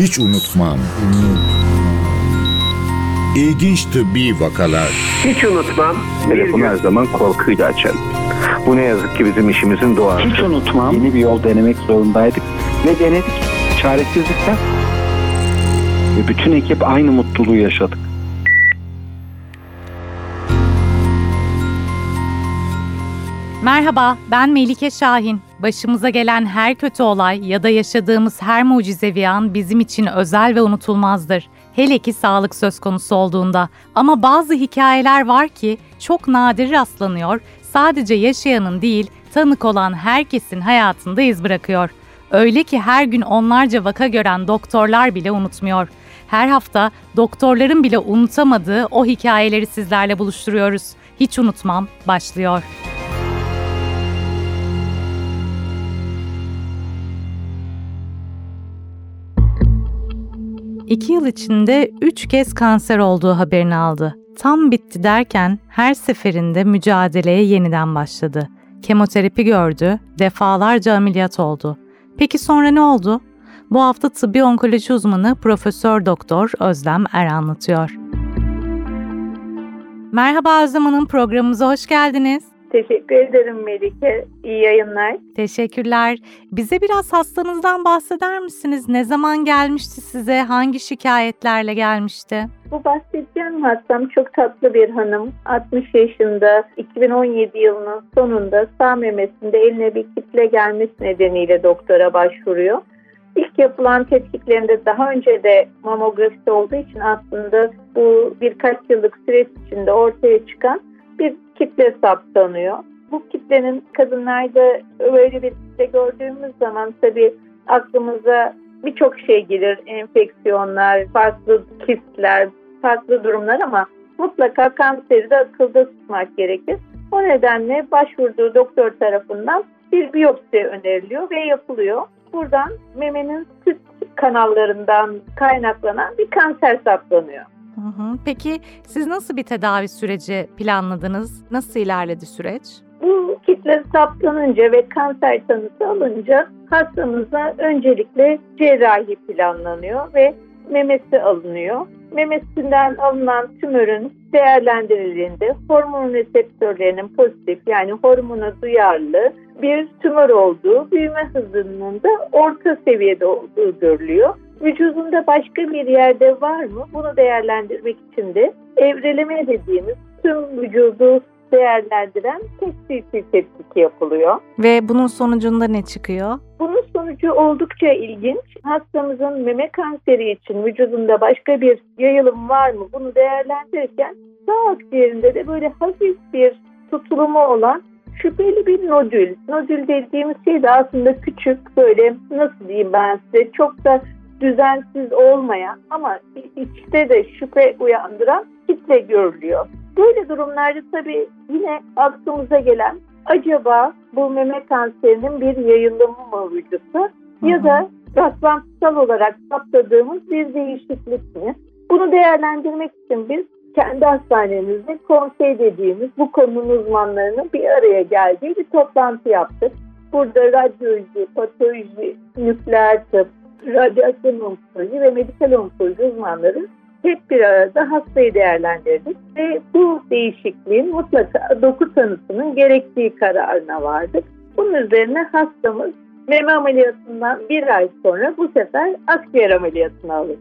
Hiç unutmam. İlginç tıbbi vakalar. Hiç unutmam. Telefonu her zaman korkuyla açarım. Bu ne yazık ki bizim işimizin doğası. Hiç unutmam. Yeni bir yol denemek zorundaydık. Ve denedik. Çaresizlikten. Ve bütün ekip aynı mutluluğu yaşadık. Merhaba, ben Melike Şahin. Başımıza gelen her kötü olay ya da yaşadığımız her mucizevi an bizim için özel ve unutulmazdır. Hele ki sağlık söz konusu olduğunda. Ama bazı hikayeler var ki çok nadir rastlanıyor, sadece yaşayanın değil, tanık olan herkesin hayatında iz bırakıyor. Öyle ki her gün onlarca vaka gören doktorlar bile unutmuyor. Her hafta doktorların bile unutamadığı o hikayeleri sizlerle buluşturuyoruz. Hiç unutmam başlıyor. İki yıl içinde üç kez kanser olduğu haberini aldı. Tam bitti derken her seferinde mücadeleye yeniden başladı. Kemoterapi gördü, defalarca ameliyat oldu. Peki sonra ne oldu? Bu hafta tıbbi onkoloji uzmanı Profesör Doktor Özlem Er anlatıyor. Merhaba Özlem Hanım, programımıza hoş geldiniz. Teşekkür ederim Melike. İyi yayınlar. Teşekkürler. Bize biraz hastanızdan bahseder misiniz? Ne zaman gelmişti size? Hangi şikayetlerle gelmişti? Bu bahsedeceğim hastam çok tatlı bir hanım. 60 yaşında 2017 yılının sonunda sağ memesinde eline bir kitle gelmesi nedeniyle doktora başvuruyor. İlk yapılan tetkiklerinde daha önce de mamografisi olduğu için aslında bu birkaç yıllık süreç içinde ortaya çıkan bir kitle saptanıyor. Bu kitlenin kadınlarda öyle bir kitle gördüğümüz zaman tabii aklımıza birçok şey gelir. Enfeksiyonlar, farklı kistler, farklı durumlar ama mutlaka kanseri de akılda tutmak gerekir. O nedenle başvurduğu doktor tarafından bir biyopsi öneriliyor ve yapılıyor. Buradan memenin süt kanallarından kaynaklanan bir kanser saptanıyor. Peki siz nasıl bir tedavi süreci planladınız? Nasıl ilerledi süreç? Bu kitle saptanınca ve kanser tanısı alınca hastamıza öncelikle cerrahi planlanıyor ve memesi alınıyor. Memesinden alınan tümörün değerlendirildiğinde hormon reseptörlerinin pozitif yani hormona duyarlı bir tümör olduğu, büyüme hızının da orta seviyede olduğu görülüyor. Vücudunda başka bir yerde var mı? Bunu değerlendirmek için de evreleme dediğimiz tüm vücudu değerlendiren tek bir tetkik yapılıyor. Ve bunun sonucunda ne çıkıyor? Bunun sonucu oldukça ilginç. Hastamızın meme kanseri için vücudunda başka bir yayılım var mı? Bunu değerlendirirken sağ akciğerinde de böyle hafif bir tutulumu olan şüpheli bir nodül. Nodül dediğimiz şey de aslında küçük böyle nasıl diyeyim ben size çok da düzensiz olmayan ama içte de şüphe uyandıran kitle görülüyor. Böyle durumlarda tabii yine aklımıza gelen acaba bu meme kanserinin bir yayılımı mı vücutta ya da rastlantısal olarak saptadığımız bir değişiklik mi? Bunu değerlendirmek için biz kendi hastanemizde konsey dediğimiz bu konunun uzmanlarının bir araya geldiği bir toplantı yaptık. Burada radyoloji, patoloji, nükleer tıp, radyasyon onkoloji ve medikal onkoloji uzmanları hep bir arada hastayı değerlendirdik ve bu değişikliğin mutlaka doku tanısının gerektiği kararına vardık. Bunun üzerine hastamız meme ameliyatından bir ay sonra bu sefer akciğer ameliyatına alındı.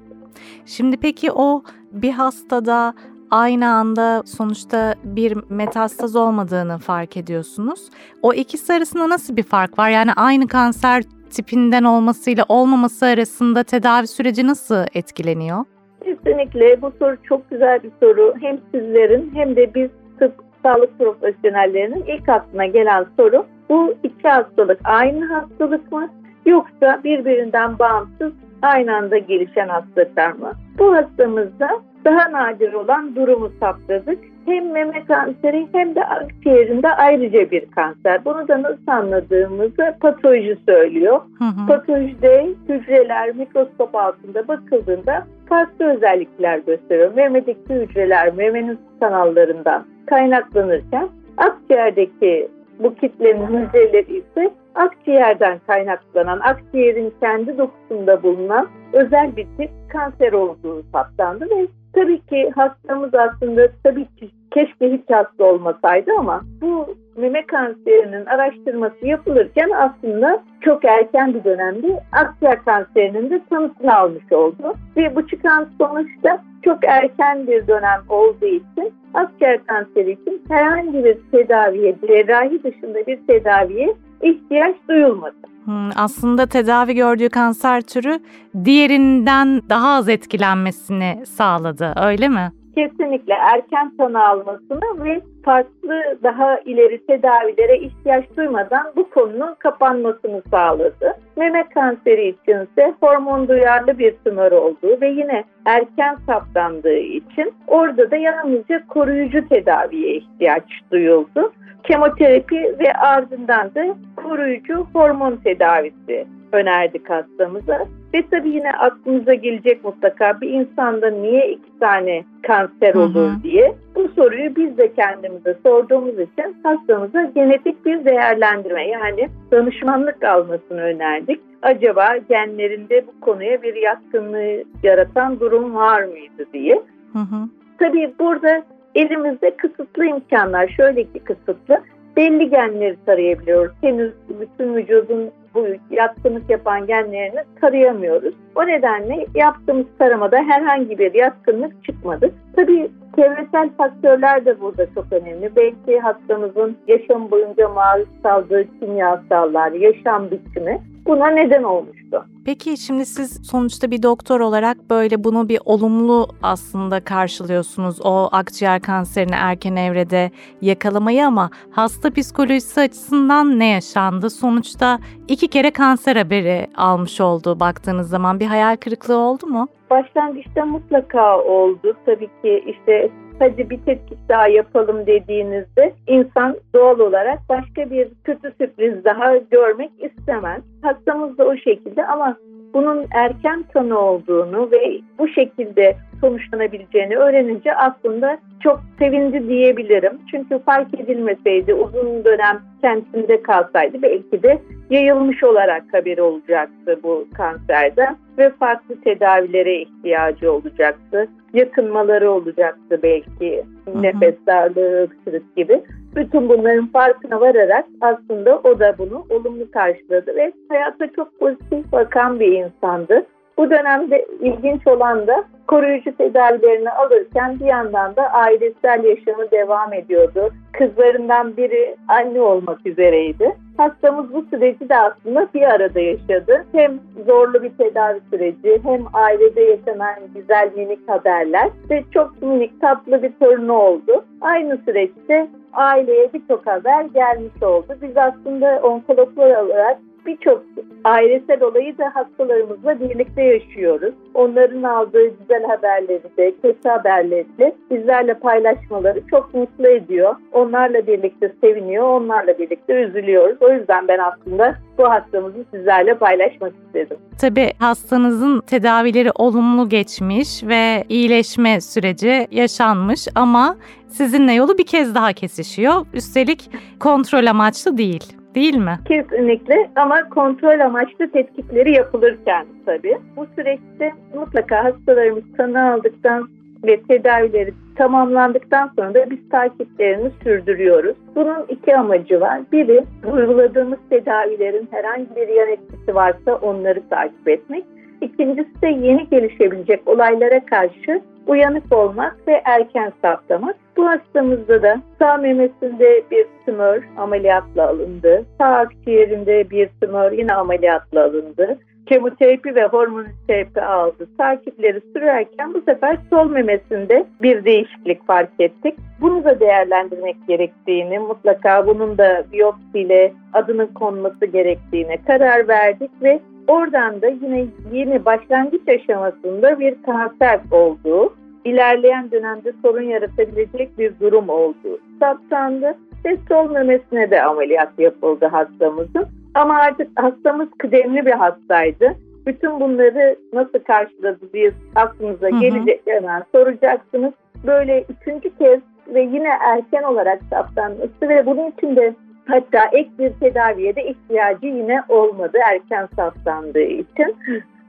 Şimdi peki o bir hastada aynı anda sonuçta bir metastaz olmadığını fark ediyorsunuz. O ikisi arasında nasıl bir fark var? Yani aynı kanser tipinden olmasıyla olmaması arasında tedavi süreci nasıl etkileniyor? Kesinlikle bu soru çok güzel bir soru. Hem sizlerin hem de biz tıp sağlık profesyonellerinin ilk aklına gelen soru bu iki hastalık aynı hastalık mı yoksa birbirinden bağımsız aynı anda gelişen hastalıklar mı? Bu hastamızda daha nadir olan durumu saptadık. Hem meme kanseri hem de akciğerinde ayrıca bir kanser. Bunu da nasıl anladığımızı patoloji söylüyor. Hı hı. Patolojide hücreler mikroskop altında bakıldığında farklı özellikler gösteriyor. Memedeki hücreler memenin kanallarından kaynaklanırken akciğerdeki bu kitlenin hücreleri ise akciğerden kaynaklanan, akciğerin kendi dokusunda bulunan özel bir tip kanser olduğu saptandı ve tabii ki hastamız aslında tabii ki keşke hiç hasta olmasaydı ama bu meme kanserinin araştırması yapılırken aslında çok erken bir dönemde akciğer kanserinin de tanısını almış oldu. Ve bu çıkan sonuçta çok erken bir dönem olduğu için akciğer kanseri için herhangi bir tedaviye, cerrahi dışında bir tedaviye ihtiyaç duyulmadı. Hmm, aslında tedavi gördüğü kanser türü diğerinden daha az etkilenmesini sağladı, öyle mi? Kesinlikle erken tanı almasını ve farklı daha ileri tedavilere ihtiyaç duymadan bu konunun kapanmasını sağladı. Meme kanseri içinse hormon duyarlı bir tümör olduğu ve yine erken saptandığı için orada da yalnızca koruyucu tedaviye ihtiyaç duyuldu. Kemoterapi ve ardından da koruyucu hormon tedavisi önerdik hastamıza. Ve tabii yine aklımıza gelecek mutlaka bir insanda niye iki tane kanser olur Hı hı. diye. Bu soruyu biz de kendimize sorduğumuz için hastamıza genetik bir değerlendirme yani danışmanlık almasını önerdik. Acaba genlerinde bu konuya bir yatkınlığı yaratan durum var mıydı diye. Hı hı. Tabii burada elimizde kısıtlı imkanlar, şöyle ki kısıtlı. Belli genleri tarayabiliyoruz. Henüz bütün vücudun bu yatkınlık yapan genlerini tarayamıyoruz. O nedenle yaptığımız taramada herhangi bir yatkınlık çıkmadı. Tabii çevresel faktörler de burada çok önemli. Belki hastamızın yaşam boyunca maruz kaldığı kimyasallar, yaşam biçimi buna neden olmuştu. Peki şimdi siz sonuçta bir doktor olarak böyle bunu bir olumlu aslında karşılıyorsunuz. O akciğer kanserini erken evrede yakalamayı ama hasta psikolojisi açısından ne yaşandı? Sonuçta iki kere kanser haberi almış oldu baktığınız zaman bir hayal kırıklığı oldu mu? Başlangıçta mutlaka oldu. Tabii ki işte hadi bir tetkik daha yapalım dediğinizde insan doğal olarak başka bir kötü sürpriz daha görmek istemez. Hastamız da o şekilde ama bunun erken tanı olduğunu ve bu şekilde sonuçlanabileceğini öğrenince aslında çok sevindi diyebilirim. Çünkü fark edilmeseydi uzun dönem kendisinde kalsaydı belki de yayılmış olarak haberi olacaktı bu kanserden ve farklı tedavilere ihtiyacı olacaktı. Yakınmaları olacaktı belki hı. nefes darlığı, öksürük gibi. Bütün bunların farkına vararak aslında o da bunu olumlu karşıladı ve hayata çok pozitif bakan bir insandı. Bu dönemde ilginç olan da koruyucu tedavilerini alırken bir yandan da ailesel yaşamı devam ediyordu. Kızlarından biri anne olmak üzereydi. Hastamız bu süreci de aslında bir arada yaşadı. Hem zorlu bir tedavi süreci hem ailede yaşanan güzel minik haberler ve çok minik tatlı bir torunu oldu. Aynı süreçte aileye birçok haber gelmiş oldu. Biz aslında onkologlar olarak birçok ailesel olayı da hastalarımızla birlikte yaşıyoruz. Onların aldığı güzel haberleri de, kötü haberleri de bizlerle paylaşmaları çok mutlu ediyor. Onlarla birlikte seviniyor, onlarla birlikte üzülüyoruz. O yüzden ben aslında bu hastamızı sizlerle paylaşmak istedim. Tabii hastanızın tedavileri olumlu geçmiş ve iyileşme süreci yaşanmış ama sizinle yolu bir kez daha kesişiyor. Üstelik kontrol amaçlı değil, değil mi? Kesinlikle ama kontrol amaçlı tetkikleri yapılırken tabii. Bu süreçte mutlaka hastalarımız tanı aldıktan ve tedavileri tamamlandıktan sonra da biz takiplerini sürdürüyoruz. Bunun iki amacı var. Biri uyguladığımız tedavilerin herhangi bir yan etkisi varsa onları takip etmek. İkincisi de yeni gelişebilecek olaylara karşı uyanık olmak ve erken saptamak. Bu hastamızda da sağ memesinde bir tümör ameliyatla alındı. Sağ akciğerinde bir tümör yine ameliyatla alındı. Kemoterapi ve hormon terapi aldı. Takipleri sürerken bu sefer sol memesinde bir değişiklik fark ettik. Bunu da değerlendirmek gerektiğini, mutlaka bunun da biyopsiyle adının konması gerektiğine karar verdik ve oradan da yine yeni başlangıç aşamasında bir kanser olduğu, ilerleyen dönemde sorun yaratabilecek bir durum olduğu saptandı ve sol memesine de ameliyat yapıldı hastamızın. Ama artık hastamız kıdemli bir hastaydı. Bütün bunları nasıl karşıladı diye aklınıza Hı hı. gelecek hemen soracaksınız. Böyle üçüncü kez ve yine erken olarak saptanması ve bunun için de Hatta ek bir tedaviye de ihtiyacı yine olmadı erken saptandığı için.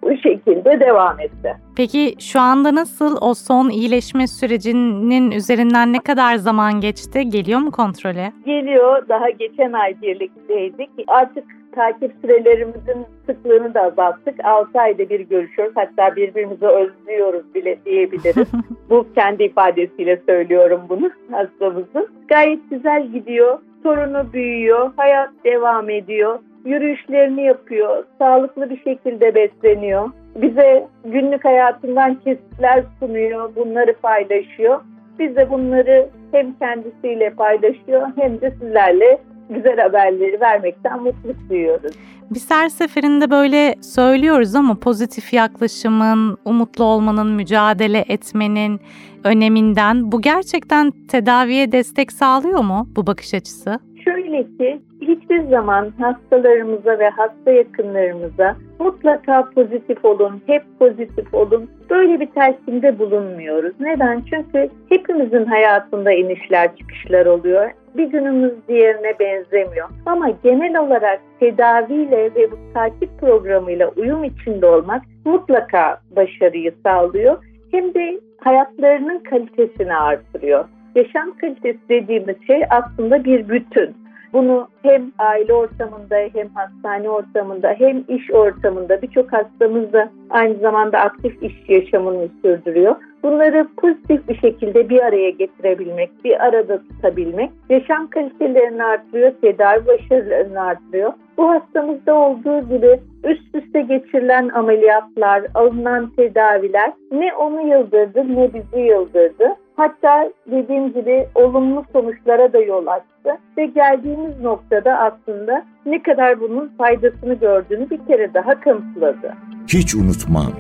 Bu şekilde devam etti. Peki şu anda nasıl o son iyileşme sürecinin üzerinden ne kadar zaman geçti? Geliyor mu kontrole? Geliyor. Daha geçen ay birlikteydik. Artık takip sürelerimizin sıklığını da azalttık. 6 ayda bir görüşüyoruz. Hatta birbirimizi özlüyoruz bile diyebiliriz. Bu kendi ifadesiyle söylüyorum bunu hastamızın. Gayet güzel gidiyor. Torunu büyüyor. Hayat devam ediyor. Yürüyüşlerini yapıyor. Sağlıklı bir şekilde besleniyor. Bize günlük hayatından kesitler sunuyor. Bunları paylaşıyor. Biz de bunları hem kendisiyle paylaşıyor hem de sizlerle güzel haberleri vermekten mutluluk duyuyoruz. Biz her seferinde böyle söylüyoruz ama pozitif yaklaşımın, umutlu olmanın, mücadele etmenin öneminden bu gerçekten tedaviye destek sağlıyor mu bu bakış açısı? Şöyle ki hiçbir zaman hastalarımıza ve hasta yakınlarımıza mutlaka pozitif olun, hep pozitif olun. Böyle bir telkinde bulunmuyoruz. Neden? Çünkü hepimizin hayatında inişler çıkışlar oluyor. Bir günümüz diğerine benzemiyor. Ama genel olarak tedaviyle ve bu takip programıyla uyum içinde olmak mutlaka başarıyı sağlıyor. Hem de hayatlarının kalitesini artırıyor. Yaşam kalitesi dediğimiz şey aslında bir bütün. Bunu hem aile ortamında hem hastane ortamında hem iş ortamında birçok hastamız da aynı zamanda aktif iş yaşamını sürdürüyor. Bunları pozitif bir şekilde bir araya getirebilmek, bir arada tutabilmek yaşam kalitelerini artırıyor, tedavi başarılarını artırıyor. Bu hastamızda olduğu gibi üst üste geçirilen ameliyatlar, alınan tedaviler ne onu yıldırdı ne bizi yıldırdı. Hatta dediğim gibi olumlu sonuçlara da yol açtı ve geldiğimiz noktada aslında ne kadar bunun faydasını gördüğünü bir kere daha kanıtladı. Hiç unutmam.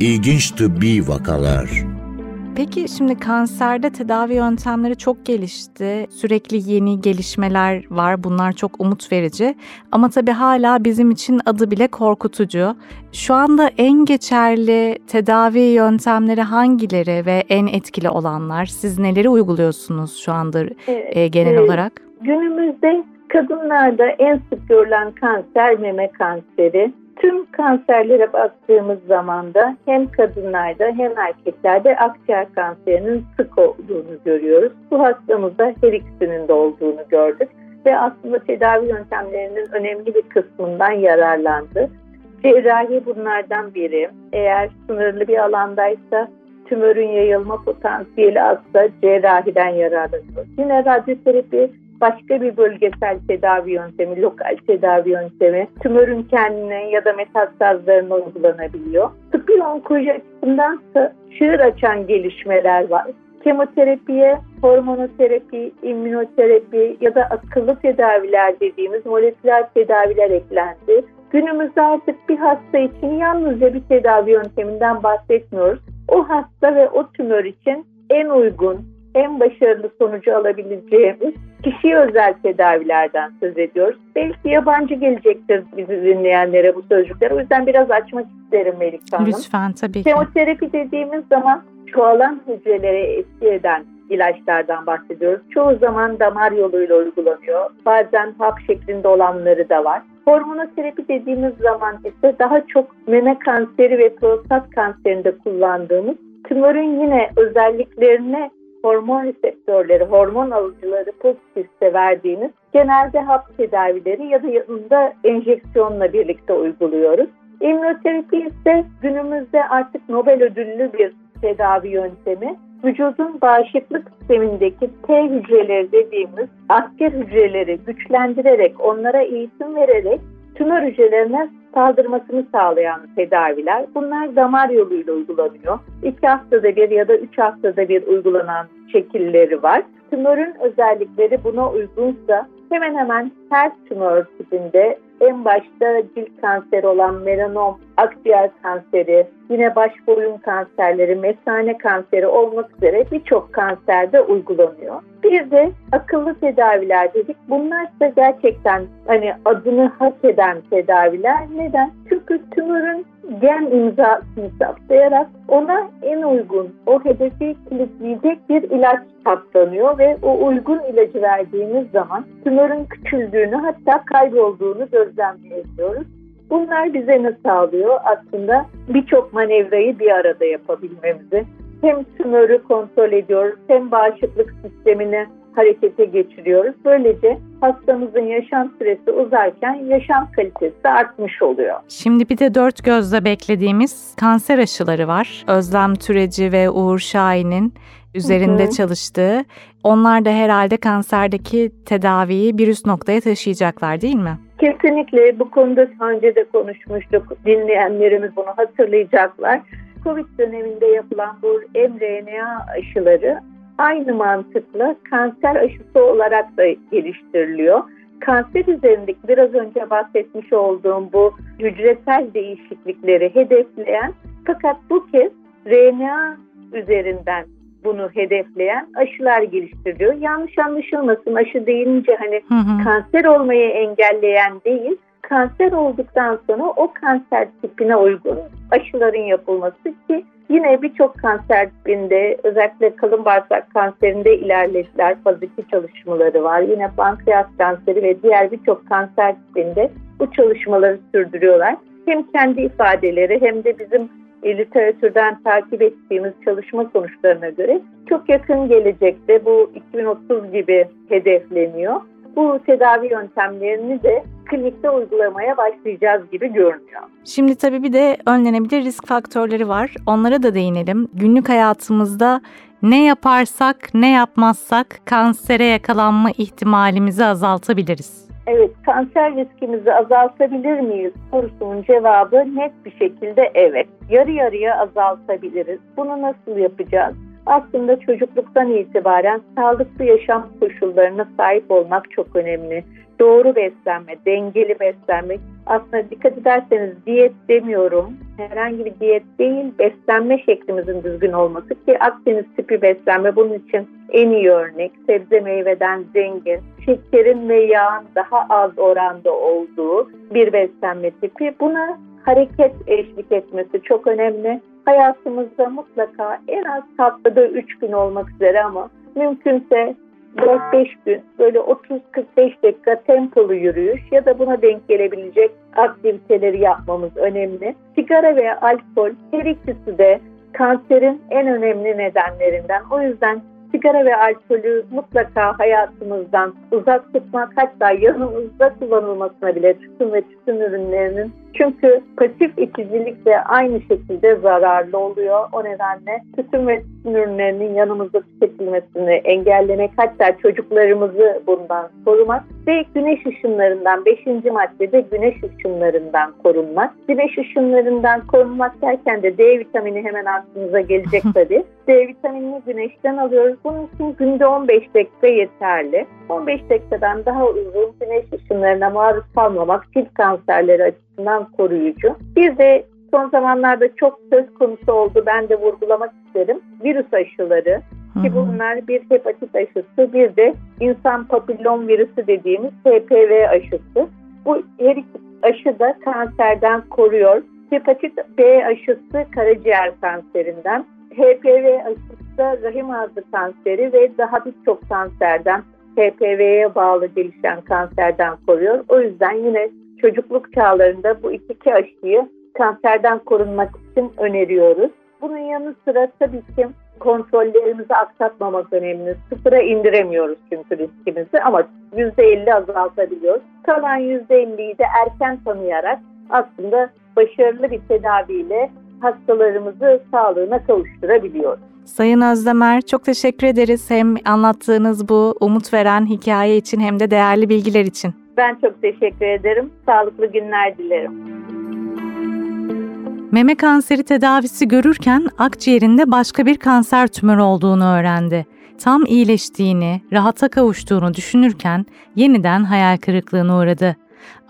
İlginç tıbbi vakalar. Peki şimdi kanserde tedavi yöntemleri çok gelişti. Sürekli yeni gelişmeler var. Bunlar çok umut verici. Ama tabii hala bizim için adı bile korkutucu. Şu anda en geçerli tedavi yöntemleri hangileri ve en etkili olanlar? Siz neleri uyguluyorsunuz şu anda Evet, e, genel evet. olarak? Günümüzde kadınlarda en sık görülen kanser meme kanseri. Tüm kanserlere baktığımız zaman da hem kadınlarda hem erkeklerde akciğer kanserinin sık olduğunu görüyoruz. Bu hastamızda her ikisinin de olduğunu gördük ve aslında tedavi yöntemlerinin önemli bir kısmından yararlandı. Cerrahi bunlardan biri. Eğer sınırlı bir alandaysa tümörün yayılma potansiyeli azsa cerrahiden yararlanıyor. Yine radyoterapi başka bir bölgesel tedavi yöntemi, lokal tedavi yöntemi tümörün kendine ya da metastazlarına uygulanabiliyor. Tıbbi onkoloji açısındansa çığır açan gelişmeler var. Kemoterapiye, hormonoterapi, immünoterapi ya da akıllı tedaviler dediğimiz moleküler tedaviler eklendi. Günümüzde artık bir hasta için yalnızca bir tedavi yönteminden bahsetmiyoruz. O hasta ve o tümör için en uygun, en başarılı sonucu alabileceğimiz kişiye özel tedavilerden söz ediyoruz. Belki yabancı gelecektir bizi dinleyenlere bu sözcükler. O yüzden biraz açmak isterim Melike Hanım. Lütfen tabii ki. Kemoterapi dediğimiz zaman çoğalan hücrelere etki eden ilaçlardan bahsediyoruz. Çoğu zaman damar yoluyla uygulanıyor. Bazen hap şeklinde olanları da var. Hormonoterapi dediğimiz zaman ise daha çok meme kanseri ve prostat kanserinde kullandığımız tümörün yine özelliklerine hormon reseptörleri, hormon alıcıları pozitifse verdiğimiz genelde hap tedavileri ya da yanında enjeksiyonla birlikte uyguluyoruz. İmmünoterapi ise günümüzde artık Nobel ödüllü bir tedavi yöntemi. Vücudun bağışıklık sistemindeki T hücreleri dediğimiz asker hücreleri güçlendirerek, onlara eğitim vererek tümör hücrelerine saldırmasını sağlayan tedaviler. Bunlar damar yoluyla uygulanıyor. İki haftada bir ya da üç haftada bir uygulanan şekilleri var. Tümörün özellikleri buna uygunsa hemen hemen her tümör tipinde en başta cilt kanseri olan melanom, akciğer kanseri, yine baş boyun kanserleri, mesane kanseri olmak üzere birçok kanserde uygulanıyor. Bir de akıllı tedaviler dedik. Bunlar da gerçekten hani adını hak eden tedaviler. Neden? Çünkü tümörün gen imzasını saptayarak ona en uygun, o hedefi kilitleyecek bir ilaç saptanıyor ve o uygun ilacı verdiğimiz zaman tümörün küçüldüğünü hatta kaybolduğunu gözlemleyebiliyoruz. Bunlar bize ne sağlıyor? Aslında birçok manevrayı bir arada yapabilmemizi. Hem tümörü kontrol ediyoruz hem bağışıklık sistemini harekete geçiriyoruz. Böylece hastamızın yaşam süresi uzarken yaşam kalitesi artmış oluyor. Şimdi bir de dört gözle beklediğimiz kanser aşıları var. Özlem Türeci ve Uğur Şahin'in üzerinde Hı hı. çalıştığı. Onlar da herhalde kanserdeki tedaviyi bir üst noktaya taşıyacaklar değil mi? Kesinlikle bu konuda önce de konuşmuştuk. Dinleyenlerimiz bunu hatırlayacaklar. Covid döneminde yapılan bu mRNA aşıları aynı mantıkla kanser aşısı olarak da geliştiriliyor. Kanser üzerindeki biraz önce bahsetmiş olduğum bu hücresel değişiklikleri hedefleyen fakat bu kez RNA üzerinden bunu hedefleyen aşılar geliştiriliyor. Yanlış anlaşılmasın aşı deyince hani Hı hı. kanser olmayı engelleyen değil, kanser olduktan sonra o kanser tipine uygun aşıların yapılması ki yine birçok kanser tipinde özellikle kalın bağırsak kanserinde ilerlediler faz 2 çalışmaları var. Yine pankreas kanseri ve diğer birçok kanser tipinde bu çalışmaları sürdürüyorlar. Hem kendi ifadeleri hem de bizim e, literatürden takip ettiğimiz çalışma sonuçlarına göre çok yakın gelecekte bu 2030 gibi hedefleniyor. Bu tedavi yöntemlerini de klinikte uygulamaya başlayacağız gibi görünüyor. Şimdi tabii bir de önlenebilir risk faktörleri var. Onlara da değinelim. Günlük hayatımızda ne yaparsak, ne yapmazsak kansere yakalanma ihtimalimizi azaltabiliriz. Evet, kanser riskimizi azaltabilir miyiz sorusunun cevabı net bir şekilde evet. Yarı yarıya azaltabiliriz. Bunu nasıl yapacağız? Aslında çocukluktan itibaren sağlıklı yaşam koşullarına sahip olmak çok önemli. Doğru beslenme, dengeli beslenme. Aslında dikkat ederseniz diyet demiyorum. Herhangi bir diyet değil, beslenme şeklimizin düzgün olması ki Akdeniz tipi beslenme bunun için en iyi örnek. Sebze meyveden zengin, şekerin ve yağın daha az oranda olduğu bir beslenme tipi. Buna hareket eşlik etmesi çok önemli. Hayatımızda mutlaka en az haftada 3 gün olmak üzere ama mümkünse 4-5 gün böyle 30-45 dakika tempolu yürüyüş ya da buna denk gelebilecek aktiviteleri yapmamız önemli. Sigara ve alkol her ikisi de kanserin en önemli nedenlerinden. O yüzden sigara ve alkolü mutlaka hayatımızdan uzak tutmak hatta yanımızda kullanılmasına bile tütün ve tütün ürünlerinin çünkü pasif içicilik de aynı şekilde zararlı oluyor. O nedenle tütün ve tütün ürünlerinin yanımızda tüketilmesini engellemek hatta çocuklarımızı bundan korumak ve güneş ışınlarından 5. maddede güneş ışınlarından korunmak. Güneş ışınlarından korunmak derken de D vitamini hemen aklınıza gelecek tabii. D vitaminini güneşten alıyoruz. Bunun için günde 15 dakika yeterli. 15 dakikadan daha uzun güneş ışınlarına maruz kalmamak cilt kanserleri açısından koruyucu. Bir de son zamanlarda çok söz konusu oldu. Ben de vurgulamak isterim. Virüs aşıları ki bunlar bir hepatit aşısı bir de insan papillom virüsü dediğimiz HPV aşısı. Bu her iki aşı da kanserden koruyor. Hepatit B aşısı karaciğer kanserinden, HPV aşısı da rahim ağzı kanseri ve daha birçok kanserden HPV'ye bağlı gelişen kanserden koruyor. O yüzden yine çocukluk çağlarında bu iki aşıyı kanserden korunmak için öneriyoruz. Bunun yanı sıra tabii ki kontrollerimizi aksatmamak önemli. Sıfıra indiremiyoruz çünkü riskimizi ama %50 azaltabiliyoruz. Kalan %50'yi de erken tanıyarak aslında başarılı bir tedaviyle hastalarımızı sağlığına kavuşturabiliyoruz. Sayın Özdemer çok teşekkür ederiz hem anlattığınız bu umut veren hikaye için hem de değerli bilgiler için. Ben çok teşekkür ederim. Sağlıklı günler dilerim. Meme kanseri tedavisi görürken akciğerinde başka bir kanser tümörü olduğunu öğrendi. Tam iyileştiğini, rahata kavuştuğunu düşünürken yeniden hayal kırıklığına uğradı.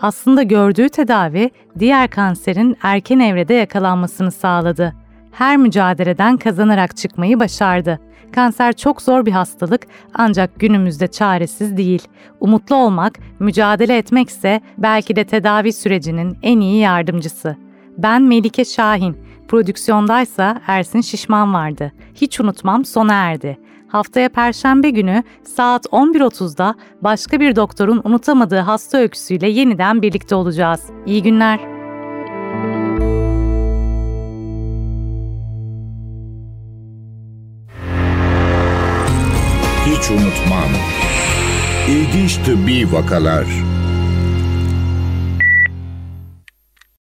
Aslında gördüğü tedavi diğer kanserin erken evrede yakalanmasını sağladı. her mücadeleden kazanarak çıkmayı başardı. Kanser çok zor bir hastalık ancak günümüzde çaresiz değil. Umutlu olmak, mücadele etmekse belki de tedavi sürecinin en iyi yardımcısı. Ben Melike Şahin. Prodüksiyondaysa Ersin Şişman vardı. Hiç unutmam sona erdi. Haftaya Perşembe günü saat 11.30'da başka bir doktorun unutamadığı hasta öyküsüyle yeniden birlikte olacağız. İyi günler. Hiç unutmam. İlginç tıbbi vakalar